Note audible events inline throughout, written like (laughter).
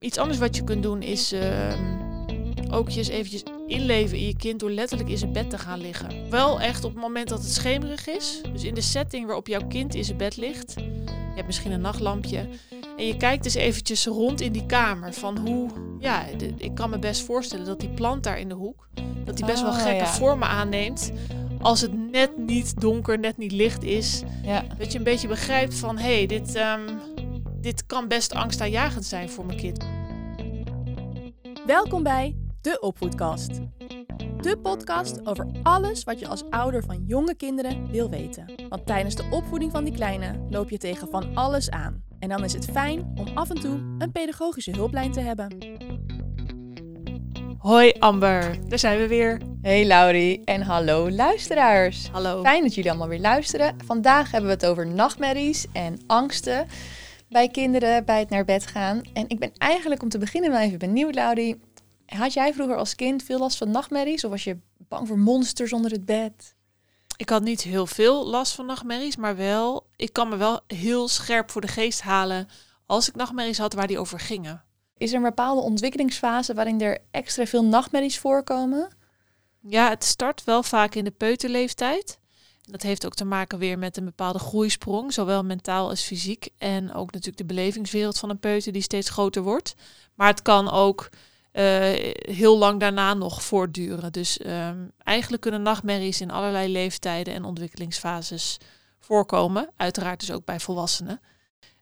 Iets anders wat je kunt doen is uh, ook je eens eventjes inleven in je kind door letterlijk in zijn bed te gaan liggen. Wel echt op het moment dat het schemerig is. Dus in de setting waarop jouw kind in zijn bed ligt. Je hebt misschien een nachtlampje. En je kijkt dus eventjes rond in die kamer van hoe... Ja, ik kan me best voorstellen dat die plant daar in de hoek... dat die best wel Oh, gekke ja. vormen aanneemt. Als het net niet donker, net niet licht is. Ja. Dat je een beetje begrijpt van... hé, hey, dit, ehm, dit kan best angstaanjagend zijn voor mijn kind. Welkom bij De Opvoedkast. De podcast over alles wat je als ouder van jonge kinderen wil weten. Want tijdens de opvoeding van die kleine loop je tegen van alles aan. En dan is het fijn om af en toe een pedagogische hulplijn te hebben. Hoi Amber, daar zijn we weer. Hey Laurie en hallo luisteraars. Hallo. Fijn dat jullie allemaal weer luisteren. Vandaag hebben we het over nachtmerries en angsten bij kinderen bij het naar bed gaan. En ik ben eigenlijk om te beginnen wel even benieuwd, Laurie. Had jij vroeger als kind veel last van nachtmerries? Of was je bang voor monsters onder het bed? Ik had niet heel veel last van nachtmerries, maar wel, ik kan me wel heel scherp voor de geest halen als ik nachtmerries had waar die over gingen. Is er een bepaalde ontwikkelingsfase waarin er extra veel nachtmerries voorkomen? Ja, het start wel vaak in de peuterleeftijd. Dat heeft ook te maken weer met een bepaalde groeisprong, zowel mentaal als fysiek. En ook natuurlijk de belevingswereld van een peuter die steeds groter wordt. Maar het kan ook eh, heel lang daarna nog voortduren. Dus ehm, eigenlijk kunnen nachtmerries in allerlei leeftijden en ontwikkelingsfases voorkomen. Uiteraard dus ook bij volwassenen.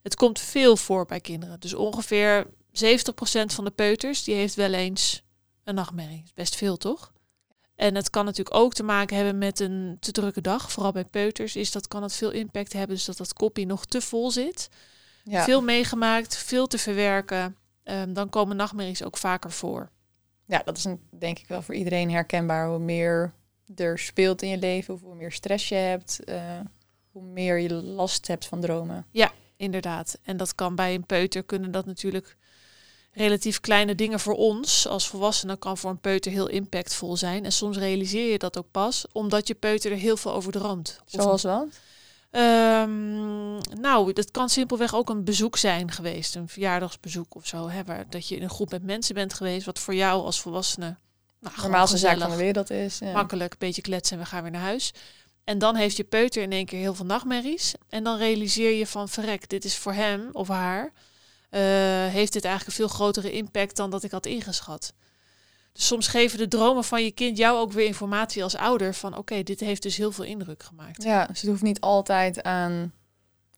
Het komt veel voor bij kinderen. Dus ongeveer 70% van de peuters die heeft wel eens een nachtmerrie. Best veel, toch? En het kan natuurlijk ook te maken hebben met een te drukke dag. Vooral bij peuters is dat kan het veel impact hebben. Dus dat dat koppie nog te vol zit. Ja. Veel meegemaakt, veel te verwerken. Ehm, dan komen nachtmerries ook vaker voor. ja, dat is een, denk ik wel voor iedereen herkenbaar. Hoe meer er speelt in je leven, hoe meer stress je hebt, eh, hoe meer je last hebt van dromen. Inderdaad. En dat kan bij een peuter kunnen dat natuurlijk relatief kleine dingen voor ons als volwassenen kan voor een peuter heel impactvol zijn. En soms realiseer je dat ook pas omdat je peuter er heel veel over droomt. Zoals wat? Ehm, nou, dat kan simpelweg ook een bezoek zijn geweest, een verjaardagsbezoek of zo. Hè, waar, dat je in een groep met mensen bent geweest, wat voor jou als volwassene nou, gewoon Normaalste zaak van de wereld is. Ja. makkelijk, een beetje kletsen en we gaan weer naar huis. En dan heeft je peuter in één keer heel veel nachtmerries. En dan realiseer je van, verrek, dit is voor hem of haar, heeft dit eigenlijk een veel grotere impact dan dat ik had ingeschat. Dus soms geven de dromen van je kind jou ook weer informatie als ouder van, oké, dit heeft dus heel veel indruk gemaakt. Ja, dus het hoeft niet altijd aan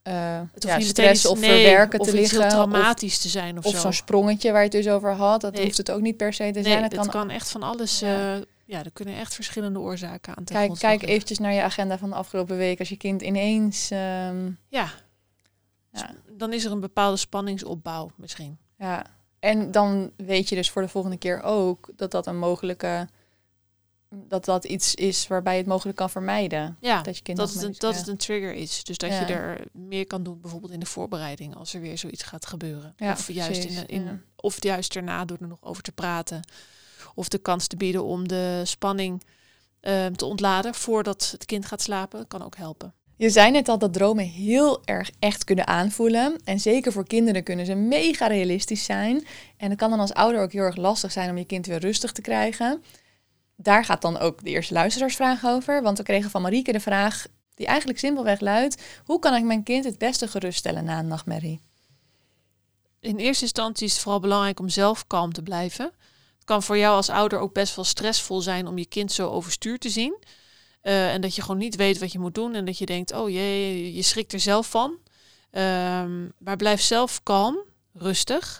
eh Het ja, stress iets- of nee, verwerken of te liggen. heel Of, traumatisch te zijn of, of zo. zo'n sprongetje waar je het dus over had. Dat Nee. hoeft het ook niet per se te nee, zijn. Het het kan, kan, echt van alles. Ja. Ja. ja, er kunnen echt verschillende oorzaken aan ten kijk, kijk liggen. eventjes naar je agenda van de afgelopen week. Als je kind ineens... ehm, Ja. Ja. dan is er een bepaalde spanningsopbouw misschien. ja. En dan weet je dus voor de volgende keer ook dat dat een mogelijke... Dat dat iets is waarbij je het mogelijk kan vermijden. Ja, Dat je kind dat het, een, dat het een trigger is. Dus dat Ja. je er meer kan doen, bijvoorbeeld in de voorbereiding, als er weer zoiets gaat gebeuren. Ja, of, juist in, in, of juist daarna door er nog over te praten. Of de kans te bieden om de spanning ehm, te ontladen voordat het kind gaat slapen, kan ook helpen. Je zei net al dat dromen heel erg echt kunnen aanvoelen. En zeker voor kinderen kunnen ze mega realistisch zijn. En het kan dan als ouder ook heel erg lastig zijn om je kind weer rustig te krijgen. Daar gaat dan ook de eerste luisteraarsvraag over. Want we kregen van Marieke de vraag, die eigenlijk simpelweg luidt... hoe kan ik mijn kind het beste geruststellen na een nachtmerrie? In eerste instantie is het vooral belangrijk om zelf kalm te blijven. Het kan voor jou als ouder ook best wel stressvol zijn om je kind zo overstuur te zien. Eh, en dat je gewoon niet weet wat je moet doen. En dat je denkt, oh jee, je schrikt er zelf van. Ehm, maar blijf zelf kalm, rustig.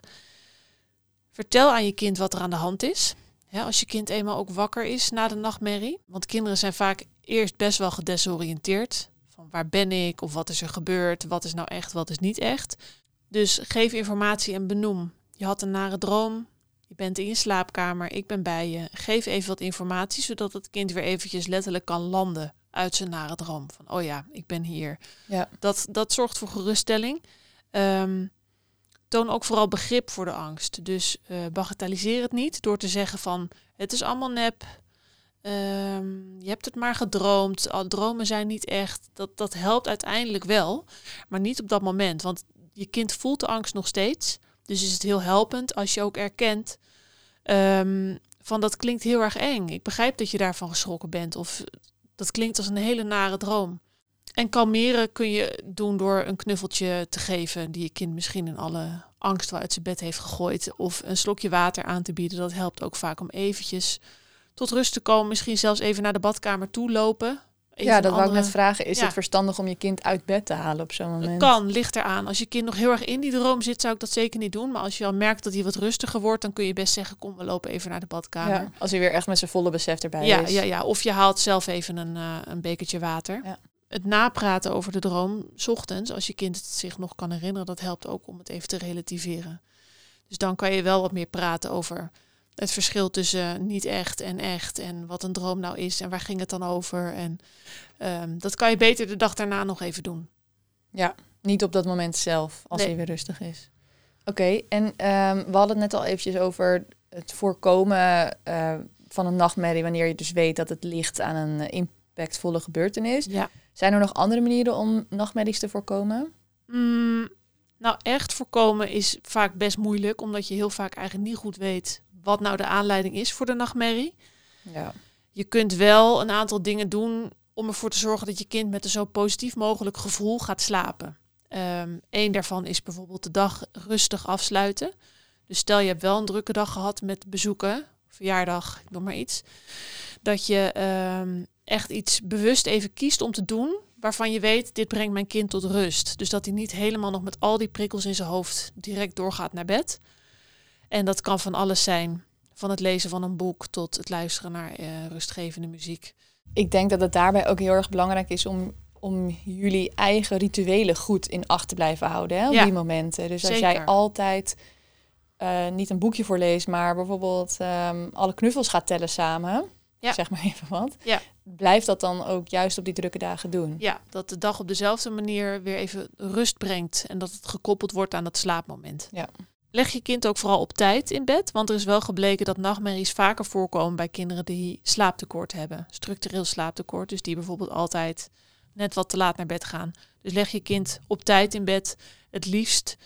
Vertel aan je kind wat er aan de hand is. Als je kind eenmaal ook wakker is na de nachtmerrie. Want kinderen zijn vaak eerst best wel gedesoriënteerd. Van waar ben ik? Of wat is er gebeurd? Wat is nou echt? Wat is niet echt? Dus geef informatie en benoem. Je had een nare droom. Je bent in je slaapkamer. Ik ben bij je. Geef even wat informatie, zodat het kind weer eventjes letterlijk kan landen uit zijn nare droom. Van, oh ja, ik ben hier. Ja. Dat, dat zorgt voor geruststelling. Ehm, toon ook vooral begrip voor de angst. Dus eh bagatelliseer het niet door te zeggen van, het is allemaal nep. Ehm, je hebt het maar gedroomd. Al dromen zijn niet echt. Dat, dat helpt uiteindelijk wel, maar niet op dat moment. Want je kind voelt de angst nog steeds. Dus is het heel helpend als je ook erkent ehm, van dat klinkt heel erg eng. Ik begrijp dat je daarvan geschrokken bent of dat klinkt als een hele nare droom. En kalmeren kun je doen door een knuffeltje te geven die je kind misschien in alle angst wel uit zijn bed heeft gegooid. Of een slokje water aan te bieden. Dat helpt ook vaak om eventjes tot rust te komen. Misschien zelfs even naar de badkamer toe lopen. Ja, dat wou ik andere- net vragen. Is Ja. het verstandig om je kind uit bed te halen op zo'n Het moment? kan, ligt eraan. Als je kind nog heel erg in die droom zit, zou ik dat zeker niet doen. Maar als je al merkt dat hij wat rustiger wordt, dan kun je best zeggen: Kom, we lopen even naar de badkamer. Ja, als hij weer echt met zijn volle besef erbij Ja, is. ja, ja, of je haalt zelf even een, eh, een bekertje water. Ja. Het napraten over de droom, 's ochtends, als je kind het zich nog kan herinneren, dat helpt ook om het even te relativeren. Dus dan kan je wel wat meer praten over het verschil tussen niet echt en echt. En wat een droom nou is en waar ging het dan over. En ehm, dat kan je beter de dag daarna nog even doen. Niet op dat moment zelf, als Nee. hij weer rustig is. Oké, en ehm, we hadden het net al eventjes over het voorkomen eh, van een nachtmerrie... wanneer je dus weet dat het ligt aan een impactvolle gebeurtenis. Ja. Zijn er nog andere manieren om nachtmerries te voorkomen? Mm, nou, echt voorkomen is vaak best moeilijk, omdat je heel vaak eigenlijk niet goed weet wat nou de aanleiding is voor de nachtmerrie. Ja. Je kunt wel een aantal dingen doen om ervoor te zorgen dat je kind met een zo positief mogelijk gevoel gaat slapen. Eén daarvan is bijvoorbeeld de dag rustig afsluiten. Dus stel je hebt wel een drukke dag gehad met bezoeken, verjaardag, ik noem maar iets. Dat je ehm, echt iets bewust even kiest om te doen waarvan je weet, dit brengt mijn kind tot rust. Dus dat hij niet helemaal nog met al die prikkels in zijn hoofd direct doorgaat naar bed. En dat kan van alles zijn. Van het lezen van een boek tot het luisteren naar eh, rustgevende muziek. Ik denk dat het daarbij ook heel erg belangrijk is om, om jullie eigen rituelen goed in acht te blijven houden hè, op Ja, die momenten. Dus als zeker. jij altijd eh, niet een boekje voorleest, maar bijvoorbeeld ehm, alle knuffels gaat tellen samen, Ja. zeg maar even wat, Ja. blijf dat dan ook juist op die drukke dagen doen. Ja, dat de dag op dezelfde manier weer even rust brengt. En dat het gekoppeld wordt aan dat slaapmoment. Ja. Leg je kind ook vooral op tijd in bed. Want er is wel gebleken dat nachtmerries vaker voorkomen bij kinderen die slaaptekort hebben. Structureel slaaptekort. Dus die bijvoorbeeld altijd net wat te laat naar bed gaan. Dus leg je kind op tijd in bed. Het liefst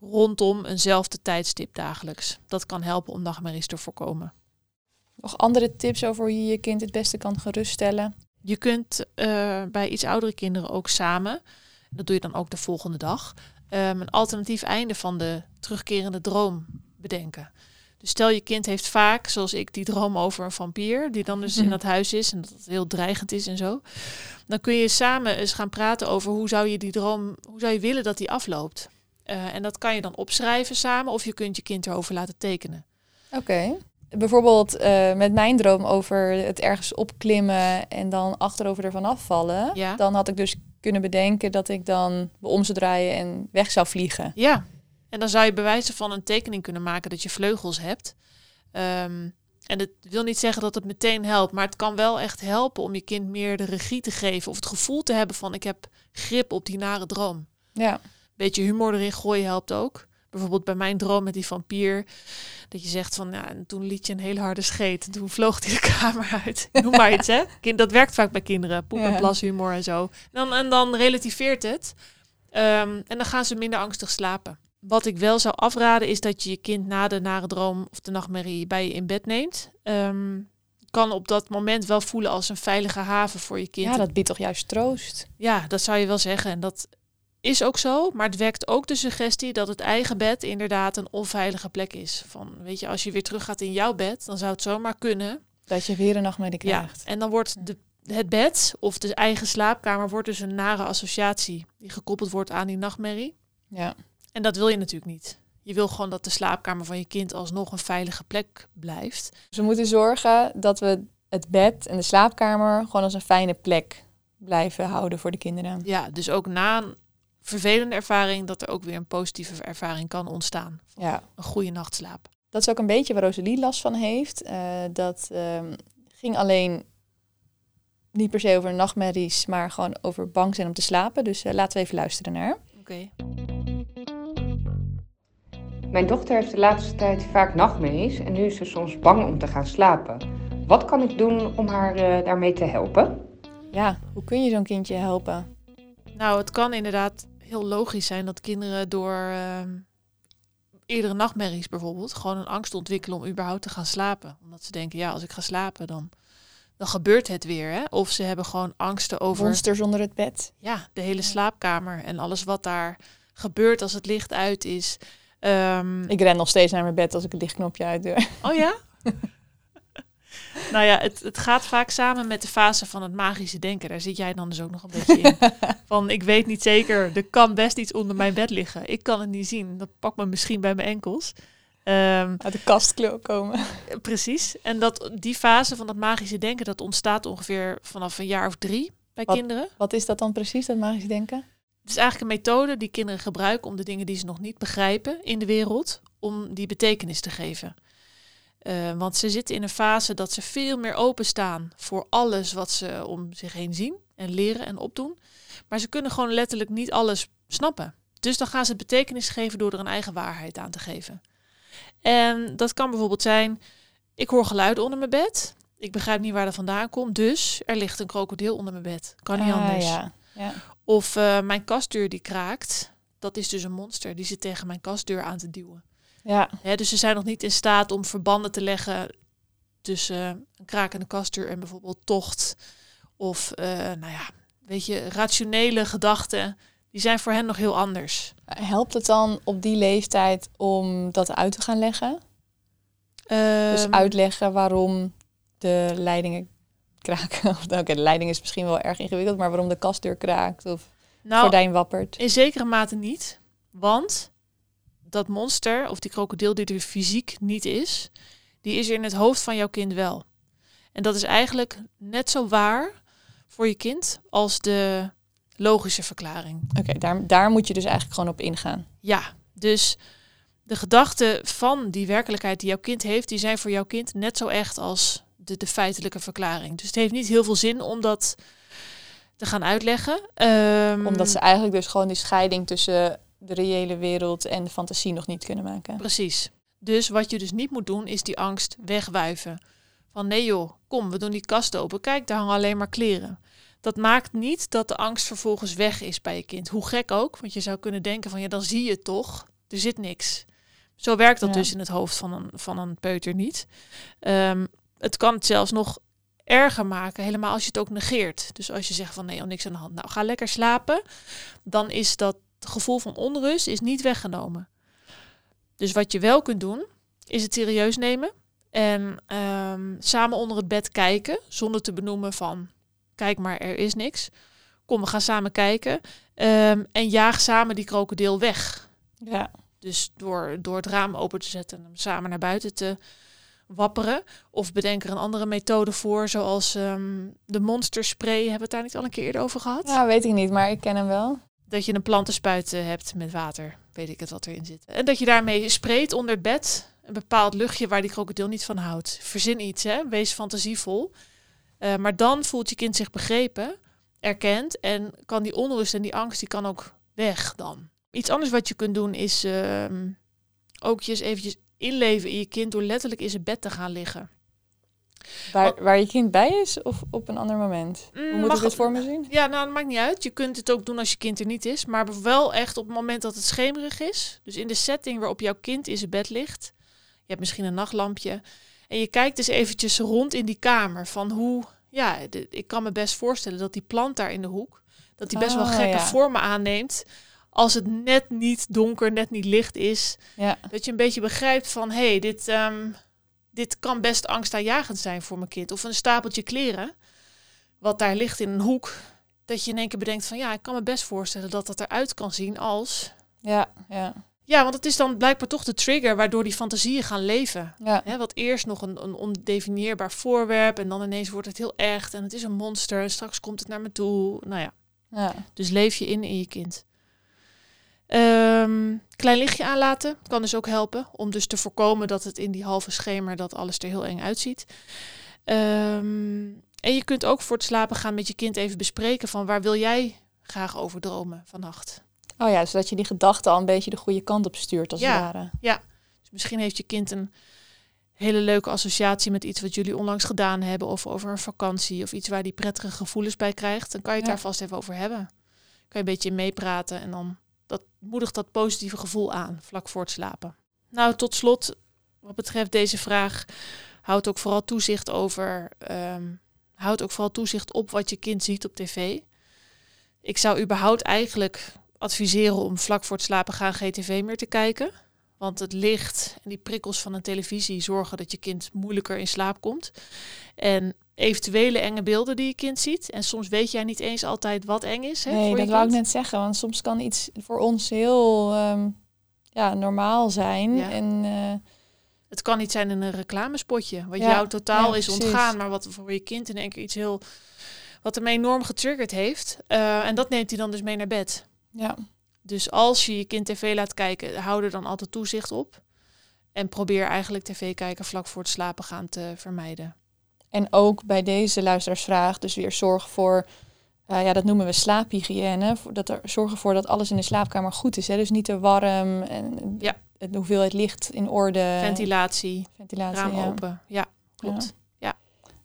rondom eenzelfde tijdstip dagelijks. Dat kan helpen om nachtmerries te voorkomen. Nog andere tips over hoe je je kind het beste kan geruststellen? Je kunt eh, bij iets oudere kinderen ook samen, dat doe je dan ook de volgende dag, ehm, een alternatief einde van de terugkerende droom bedenken. Dus stel je kind heeft vaak, zoals ik, die droom over een vampier, die dan dus in dat huis is en dat het heel dreigend is en zo. Dan kun je samen eens gaan praten over hoe zou je die droom, hoe zou je willen dat die afloopt. Eh, en dat kan je dan opschrijven samen of je kunt je kind erover laten tekenen. Oké. Bijvoorbeeld eh, met mijn droom over het ergens opklimmen en dan achterover ervan afvallen. Ja. Dan had ik dus kunnen bedenken dat ik dan om zou draaien en weg zou vliegen. Ja, en dan zou je bij wijze van een tekening kunnen maken dat je vleugels hebt. Ehm, en het wil niet zeggen dat het meteen helpt, maar het kan wel echt helpen om je kind meer de regie te geven of het gevoel te hebben van ik heb grip op die nare droom. Ja. Beetje humor erin gooien helpt ook. Bijvoorbeeld bij mijn droom met die vampier. Dat je zegt van, ja, en toen liet je een hele harde scheet. En toen vloog hij de (laughs) kamer uit. Noem maar iets, hè. Kind, dat werkt vaak bij kinderen. Poep- en plashumor en zo. En dan, en dan relativeert het. Ehm, en dan gaan ze minder angstig slapen. Wat ik wel zou afraden is dat je je kind na de nare droom of de nachtmerrie bij je in bed neemt. Ehm, kan op dat moment wel voelen als een veilige haven voor je kind. ja, dat biedt toch juist troost. Ja, dat zou je wel zeggen. En dat is ook zo. Maar het wekt ook de suggestie dat het eigen bed inderdaad een onveilige plek is. Van, weet je, als je weer terug gaat in jouw bed, dan zou het zomaar kunnen. Dat je weer een nachtmerrie Ja, krijgt. en dan wordt de, het bed of de eigen slaapkamer wordt dus een nare associatie die gekoppeld wordt aan die nachtmerrie. Ja. En dat wil je natuurlijk niet. Je wil gewoon dat de slaapkamer van je kind alsnog een veilige plek blijft. Dus we moeten zorgen dat we het bed en de slaapkamer gewoon als een fijne plek blijven houden voor de kinderen. Ja, dus ook na een vervelende ervaring dat er ook weer een positieve ervaring kan ontstaan. Ja. Een goede nachtslaap. Dat is ook een beetje waar Rosalie last van heeft. Eh, dat ehm, ging alleen niet per se over nachtmerries, maar gewoon over bang zijn om te slapen. Dus eh, laten we even luisteren naar. haar. Oké. Mijn dochter heeft de laatste tijd vaak nachtmerries en nu is ze soms bang om te gaan slapen. Wat kan ik doen om haar eh, daarmee te helpen? Ja, hoe kun je zo'n kindje helpen? Nou, het kan inderdaad heel logisch zijn dat kinderen door ehm, eerdere nachtmerries bijvoorbeeld gewoon een angst ontwikkelen om überhaupt te gaan slapen. Omdat ze denken, ja, als ik ga slapen, dan, dan gebeurt het weer. Hè? Of ze hebben gewoon angsten over Monsters onder het bed. ja, de hele slaapkamer en alles wat daar gebeurt als het licht uit is. Ehm, Ik ren nog steeds naar mijn bed als ik het lichtknopje uitdoe. Oh ja? (laughs) (laughs) nou ja, het, het gaat vaak samen met de fase van het magische denken. Daar zit jij dan dus ook nog een beetje in. (laughs) Van, ik weet niet zeker, er kan best iets onder mijn bed liggen. Ik kan het niet zien. Dat pakt me misschien bij mijn enkels. Ehm, Uit de kast komen. precies. En dat, die fase van dat magische denken, dat ontstaat ongeveer vanaf een jaar of drie bij Wat- kinderen. Wat is dat dan precies, dat magisch denken? Het is eigenlijk een methode die kinderen gebruiken om de dingen die ze nog niet begrijpen in de wereld, om die betekenis te geven. Eh, want ze zitten in een fase dat ze veel meer openstaan voor alles wat ze om zich heen zien en leren en opdoen. Maar ze kunnen gewoon letterlijk niet alles snappen. Dus dan gaan ze het betekenis geven door er een eigen waarheid aan te geven. En dat kan bijvoorbeeld zijn, ik hoor geluiden onder mijn bed. Ik begrijp niet waar dat vandaan komt, dus er ligt een krokodil onder mijn bed. Kan niet Ah, anders. ja. ja. Of eh, mijn kastdeur die kraakt. Dat is dus een monster. Die zit tegen mijn kastdeur aan te duwen. Ja, Hè, dus ze zijn nog niet in staat om verbanden te leggen tussen een krakende kastdeur en bijvoorbeeld tocht. Of, eh, nou ja, weet je, rationele gedachten. Die zijn voor hen nog heel anders. helpt het dan op die leeftijd om dat uit te gaan leggen? Dus Ehm, uitleggen waarom de leidingen kraken. (laughs) Of, Oké, de leiding is misschien wel erg ingewikkeld, maar waarom de kastdeur kraakt of nou, gordijn wappert. In zekere mate niet. Want dat monster of die krokodil die er fysiek niet is, die is er in het hoofd van jouw kind wel. En dat is eigenlijk net zo waar voor je kind als de logische verklaring. Oké, daar, daar moet je dus eigenlijk gewoon op ingaan. Ja, dus de gedachten van die werkelijkheid die jouw kind heeft, die zijn voor jouw kind net zo echt als de, de feitelijke verklaring. Dus het heeft niet heel veel zin om dat te gaan uitleggen. Ehm, Omdat ze eigenlijk dus gewoon die scheiding tussen de reële wereld en de fantasie nog niet kunnen maken. Precies. Dus wat je dus niet moet doen, is die angst wegwuiven. Van nee joh, kom, we doen die kast open. Kijk, daar hangen alleen maar kleren. Dat maakt niet dat de angst vervolgens weg is bij je kind. Hoe gek ook, want je zou kunnen denken van ja, dan zie je toch. Er zit niks. Zo werkt dat Ja. dus in het hoofd van een, van een peuter niet. Ehm, het kan het zelfs nog erger maken, helemaal als je het ook negeert. Dus als je zegt van nee, al niks aan de hand. Nou, ga lekker slapen. Dan is dat gevoel van onrust is niet weggenomen. Dus wat je wel kunt doen, is het serieus nemen. En ehm, samen onder het bed kijken, zonder te benoemen van... kijk maar, er is niks. Kom, we gaan samen kijken. Ehm, en jaag samen die krokodil weg. Ja, Dus door, door het raam open te zetten en hem samen naar buiten te wapperen. Of bedenk er een andere methode voor, zoals ehm, de monsterspray. Hebben we het daar niet al een keer eerder over gehad? ja, weet ik niet, maar ik ken hem wel. Dat je een plantenspuit eh, hebt met water. Weet ik het wat erin zit. En dat je daarmee spreekt onder het bed. Een bepaald luchtje waar die krokodil niet van houdt. Verzin iets, hè? wees fantasievol. Eh, maar dan voelt je kind zich begrepen, erkend. En kan die onrust en die angst, die kan ook weg dan. Iets anders wat je kunt doen is ehm, ook je eens eventjes inleven in je kind door letterlijk in zijn bed te gaan liggen. Waar, waar je kind bij is of op een ander moment? Mm, Hoe moet mag- ik dit voor me zien? Ja, nou, dat maakt niet uit. Je kunt het ook doen als je kind er niet is. Maar wel echt op het moment dat het schemerig is. Dus in de setting waarop jouw kind in zijn bed ligt. Je hebt misschien een nachtlampje. En je kijkt dus eventjes rond in die kamer. Van hoe... Ja, de- ik kan me best voorstellen dat die plant daar in de hoek... dat die best wel Oh, gekke ja. vormen aanneemt. Als het net niet donker, net niet licht is. Ja, Dat je een beetje begrijpt van... hé, hey, dit, ehm, dit kan best angstaanjagend zijn voor mijn kind. Of een stapeltje kleren, wat daar ligt in een hoek. Dat je in één keer bedenkt van... ja, ik kan me best voorstellen dat dat eruit kan zien als... ja, ja. Ja, want het is dan blijkbaar toch de trigger waardoor die fantasieën gaan leven. ja. Wat eerst nog een, een ondefinieerbaar voorwerp... en dan ineens wordt het heel echt en het is een monster... en straks komt het naar me toe. Nou ja, ja. dus leef je in in je kind. Ehm, klein lichtje aanlaten kan dus ook helpen. Om dus te voorkomen dat het in die halve schemer dat alles er heel eng uitziet. Ehm, en je kunt ook voor het slapen gaan met je kind even bespreken van waar wil jij graag over dromen vannacht. Oh ja, zodat je die gedachten al een beetje de goede kant op stuurt als Ja. het ware. Dus misschien heeft je kind een hele leuke associatie met iets wat jullie onlangs gedaan hebben. Of over een vakantie of iets waar die prettige gevoelens bij krijgt. Dan kan je het Ja. daar vast even over hebben. Kan je een beetje meepraten en dan dat, moedigt dat positieve gevoel aan vlak voor het slapen. Nou, tot slot, wat betreft deze vraag, houd ook vooral toezicht over. houd ook vooral toezicht op wat je kind ziet op tv. Ik zou überhaupt eigenlijk adviseren om vlak voor het slapen gaan geen tv meer te kijken. Want het licht en die prikkels van een televisie zorgen dat je kind moeilijker in slaap komt. En eventuele enge beelden die je kind ziet. En soms weet jij niet eens altijd wat eng is. Hè, Nee, voor dat wou ik net zeggen. Want soms kan iets voor ons heel ehm, ja, normaal zijn. Ja. En eh, Het kan niet zijn in een reclamespotje, wat Ja, jou totaal ja, is ontgaan, maar wat voor je kind in één keer iets heel, wat hem enorm getriggerd heeft. Eh, en dat neemt hij dan dus mee naar bed. ja, Dus als je je kind tv laat kijken, hou er dan altijd toezicht op. En probeer eigenlijk tv kijken vlak voor het slapen gaan te vermijden. En ook bij deze luisteraarsvraag, dus weer zorg voor, eh, ja, dat noemen we slaaphygiëne. Dat er zorgen voor dat alles in de slaapkamer goed is. Hè? Dus niet te warm en Ja. de hoeveelheid licht in orde. Ventilatie, ventilatie. raam ja. open. Ja, klopt.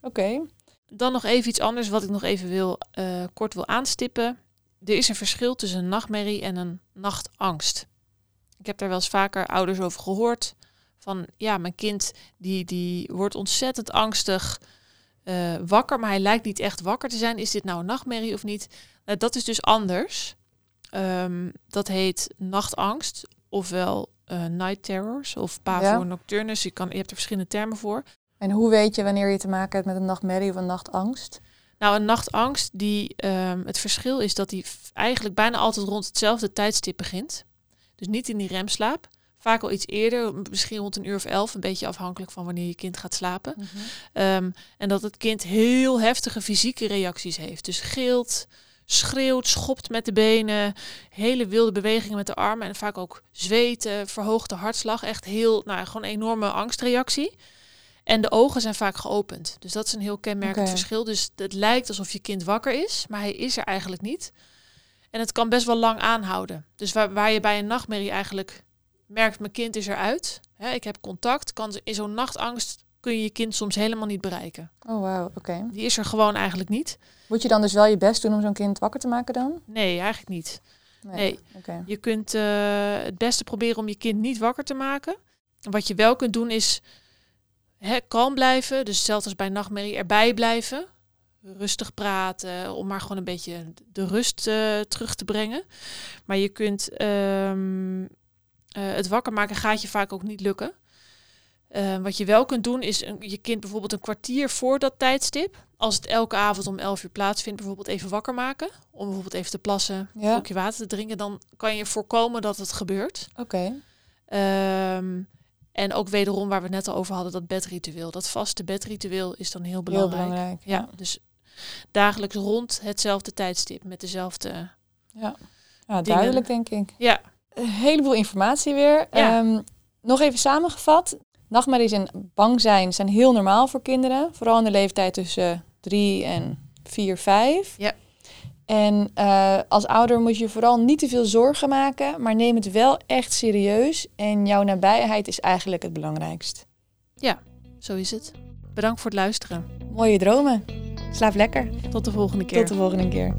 Oké. Dan nog even iets anders wat ik nog even wil, eh, kort wil aanstippen. Er is een verschil tussen een nachtmerrie en een nachtangst. Ik heb daar wel eens vaker ouders over gehoord. Van ja, mijn kind die, die wordt ontzettend angstig eh, wakker, maar hij lijkt niet echt wakker te zijn. Is dit nou een nachtmerrie of niet? Nou, dat is dus anders. Ehm, dat heet nachtangst, ofwel eh, night terrors of Ja. nocturnus. Je, kan, je hebt er verschillende termen voor. En hoe weet je wanneer je te maken hebt met een nachtmerrie of een nachtangst? Nou, een nachtangst, die, ehm, het verschil is dat die eigenlijk bijna altijd rond hetzelfde tijdstip begint. Dus niet in die remslaap. Vaak al iets eerder, misschien rond een uur of elf, een beetje afhankelijk van wanneer je kind gaat slapen. Ehm, en dat het kind heel heftige fysieke reacties heeft. Dus gilt, schreeuwt, schopt met de benen, hele wilde bewegingen met de armen en vaak ook zweten, verhoogde hartslag. Echt heel, nou, gewoon een enorme angstreactie. En de ogen zijn vaak geopend. Dus dat is een heel kenmerkend verschil. Dus het lijkt alsof je kind wakker is, maar hij is er eigenlijk niet. En het kan best wel lang aanhouden. Dus waar, waar je bij een nachtmerrie eigenlijk merkt, mijn kind is eruit. Hè, ik heb contact. Kan, in zo'n nachtangst kun je je kind soms helemaal niet bereiken. Oh, wauw. Oké. Die is er gewoon eigenlijk niet. Moet je dan dus wel je best doen om zo'n kind wakker te maken dan? Nee, eigenlijk niet. Nee. Oké. Je kunt eh, het beste proberen om je kind niet wakker te maken. Wat je wel kunt doen is hè, kalm blijven. Dus zelfs als bij nachtmerrie erbij blijven. Rustig praten, om maar gewoon een beetje de rust eh, terug te brengen. Maar je kunt ehm, eh, het wakker maken gaat je vaak ook niet lukken. Eh, wat je wel kunt doen is een, je kind bijvoorbeeld een kwartier voor dat tijdstip, als het elke avond om 11 uur plaatsvindt, bijvoorbeeld even wakker maken. Om bijvoorbeeld even te plassen, Ja. een slokje water te drinken. Dan kan je voorkomen dat het gebeurt. Oké. Ehm, en ook wederom waar we het net al over hadden, dat bedritueel. Dat vaste bedritueel is dan heel Heel belangrijk. belangrijk. Ja, dus dagelijks rond hetzelfde tijdstip met dezelfde. Ja, ja duidelijk denk ik. Ja, Een heleboel informatie weer. Ja. Ehm, nog even samengevat. Nachtmerries en bang zijn zijn heel normaal voor kinderen. Vooral in de leeftijd tussen drie en vier, vijf. Ja. En eh, als ouder moet je vooral niet te veel zorgen maken, maar neem het wel echt serieus. En jouw nabijheid is eigenlijk het belangrijkst. zo is het. Bedankt voor het luisteren. Mooie dromen. Slaap lekker. Tot de volgende keer. Tot de volgende keer.